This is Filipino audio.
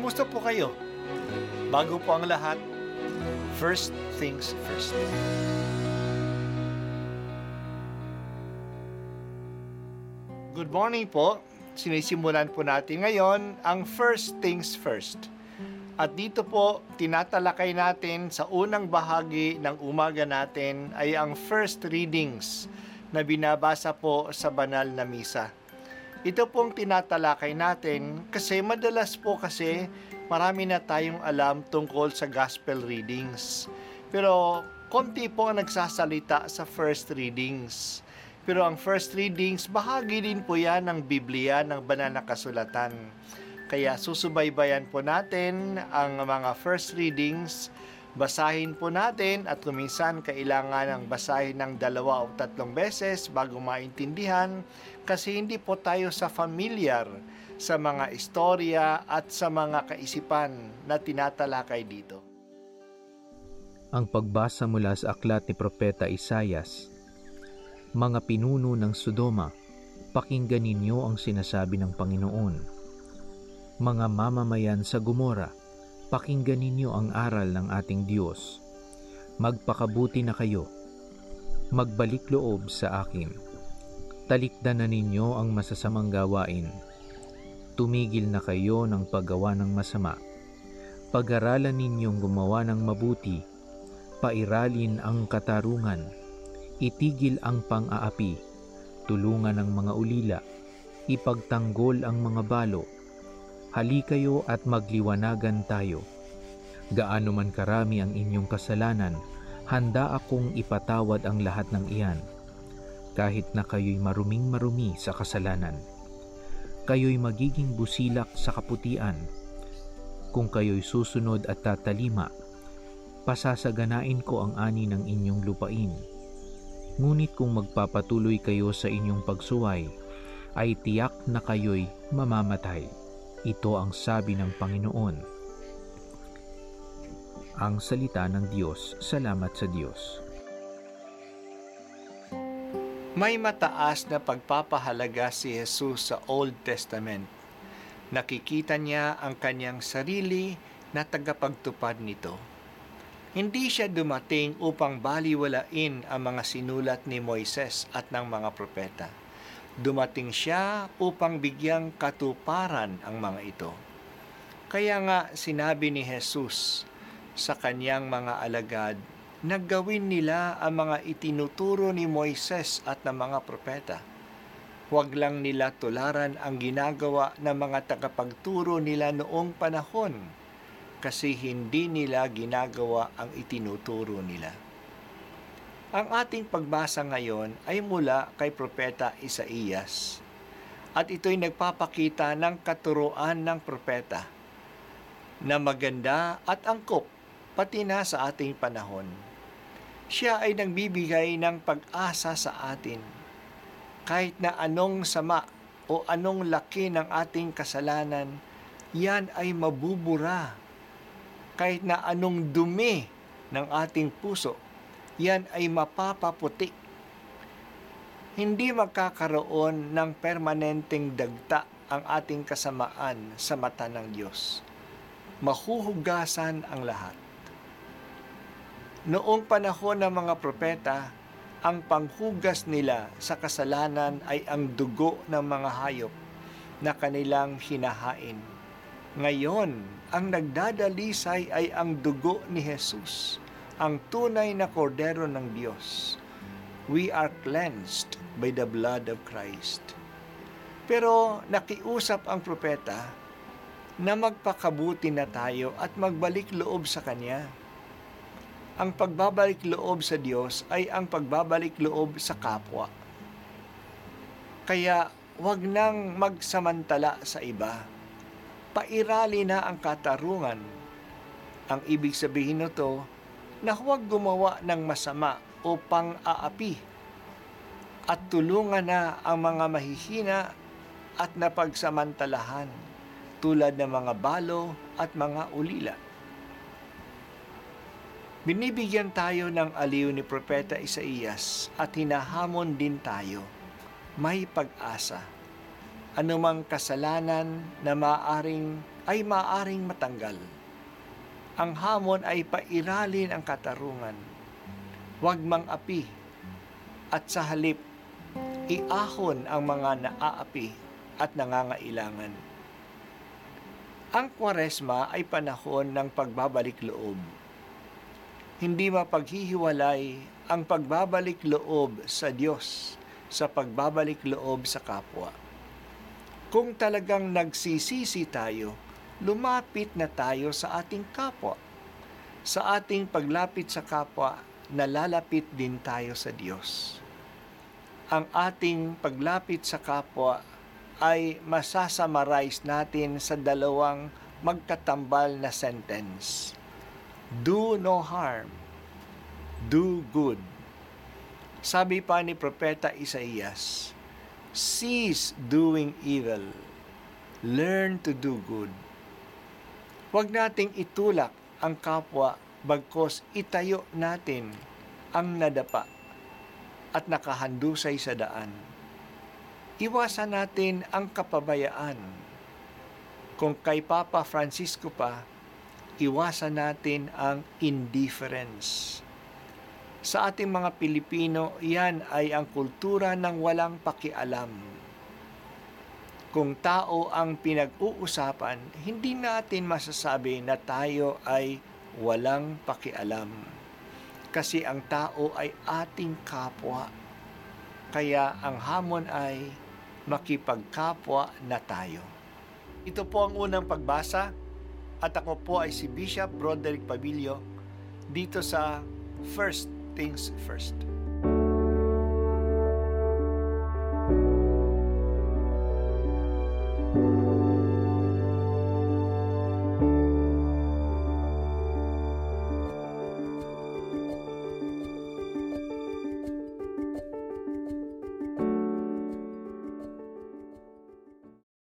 Kamusta po kayo? Bago po ang lahat, first things first. Good morning po. Sinisimulan po natin ngayon ang first things first. At dito po, tinatalakay natin sa unang bahagi ng umaga natin ay ang first readings na binabasa po sa banal na misa. Ito pong tinatalakay natin kasi madalas po kasi marami na tayong alam tungkol sa gospel readings. Pero konti po ang nagsasalita sa first readings. Pero ang first readings, bahagi din po yan ng Biblia, ng banal na kasulatan. Kaya susubaybayan po natin ang mga first readings, basahin po natin at kuminsan kailangan ng basahin ng dalawa o tatlong beses bago maintindihan kasi hindi po tayo sa familiar sa mga istorya at sa mga kaisipan na tinatalakay dito. Ang pagbasa mula sa aklat ni Propeta Isayas Mga pinuno ng Sodoma, pakinggan ninyo ang sinasabi ng Panginoon. Mga mamamayan sa Gomora, pakinggan ninyo ang aral ng ating Diyos. Magpakabuti na kayo. Magbalik loob sa akin. Talikdan na ninyo ang masasamang gawain. Tumigil na kayo ng paggawa ng masama. Pag-aralan ninyong gumawa ng mabuti. Pairalin ang katarungan itigil ang pang-aapi, tulungan ang mga ulila, ipagtanggol ang mga balo, hali kayo at magliwanagan tayo. Gaano man karami ang inyong kasalanan, handa akong ipatawad ang lahat ng iyan, kahit na kayo'y maruming marumi sa kasalanan. Kayo'y magiging busilak sa kaputian. Kung kayo'y susunod at tatalima, pasasaganain ko ang ani ng inyong lupain Ngunit kung magpapatuloy kayo sa inyong pagsuway, ay tiyak na kayo'y mamamatay. Ito ang sabi ng Panginoon. Ang salita ng Diyos, salamat sa Diyos. May mataas na pagpapahalaga si Jesus sa Old Testament. Nakikita niya ang kanyang sarili na tagapagtupad nito hindi siya dumating upang baliwalain ang mga sinulat ni Moises at ng mga propeta. Dumating siya upang bigyang katuparan ang mga ito. Kaya nga sinabi ni Jesus sa kanyang mga alagad, naggawin nila ang mga itinuturo ni Moises at ng mga propeta. Huwag lang nila tularan ang ginagawa ng mga tagapagturo nila noong panahon kasi hindi nila ginagawa ang itinuturo nila. Ang ating pagbasa ngayon ay mula kay Propeta Isaías. At ito'y nagpapakita ng katuruan ng propeta na maganda at angkop pati na sa ating panahon. Siya ay nagbibigay ng pag-asa sa atin. Kahit na anong sama o anong laki ng ating kasalanan, yan ay mabubura. Kahit na anong dumi ng ating puso, yan ay mapapaputi. Hindi magkakaroon ng permanenteng dagta ang ating kasamaan sa mata ng Diyos. Mahuhugasan ang lahat. Noong panahon ng mga propeta, ang panghugas nila sa kasalanan ay ang dugo ng mga hayop na kanilang hinahain ngayon, ang nagdadalisay ay ang dugo ni Jesus, ang tunay na kordero ng Diyos. We are cleansed by the blood of Christ. Pero nakiusap ang propeta na magpakabuti na tayo at magbalik loob sa Kanya. Ang pagbabalik loob sa Diyos ay ang pagbabalik loob sa kapwa. Kaya wag nang magsamantala sa iba pairali na ang katarungan. Ang ibig sabihin nito na huwag gumawa ng masama o pang-aapi at tulungan na ang mga mahihina at napagsamantalahan tulad ng mga balo at mga ulila. Binibigyan tayo ng aliw ni Propeta Isaías at hinahamon din tayo. May pag-asa anumang kasalanan na maaring ay maaring matanggal. Ang hamon ay pairalin ang katarungan. Huwag mang api at sa halip iahon ang mga naaapi at nangangailangan. Ang kwaresma ay panahon ng pagbabalik loob. Hindi mapaghihiwalay ang pagbabalik loob sa Diyos sa pagbabalik loob sa kapwa. Kung talagang nagsisisi tayo, lumapit na tayo sa ating kapwa. Sa ating paglapit sa kapwa, nalalapit din tayo sa Diyos. Ang ating paglapit sa kapwa ay masasamarize natin sa dalawang magkatambal na sentence. Do no harm. Do good. Sabi pa ni Propeta Isaías, Cease doing evil. Learn to do good. Huwag nating itulak ang kapwa bagkos itayo natin ang nadapa at nakahandusay sa daan. Iwasan natin ang kapabayaan. Kung kay Papa Francisco pa, iwasan natin ang indifference. Sa ating mga Pilipino, yan ay ang kultura ng walang pakialam. Kung tao ang pinag-uusapan, hindi natin masasabi na tayo ay walang pakialam. Kasi ang tao ay ating kapwa. Kaya ang hamon ay makipagkapwa na tayo. Ito po ang unang pagbasa at ako po ay si Bishop Broderick Pabilio dito sa First Things First.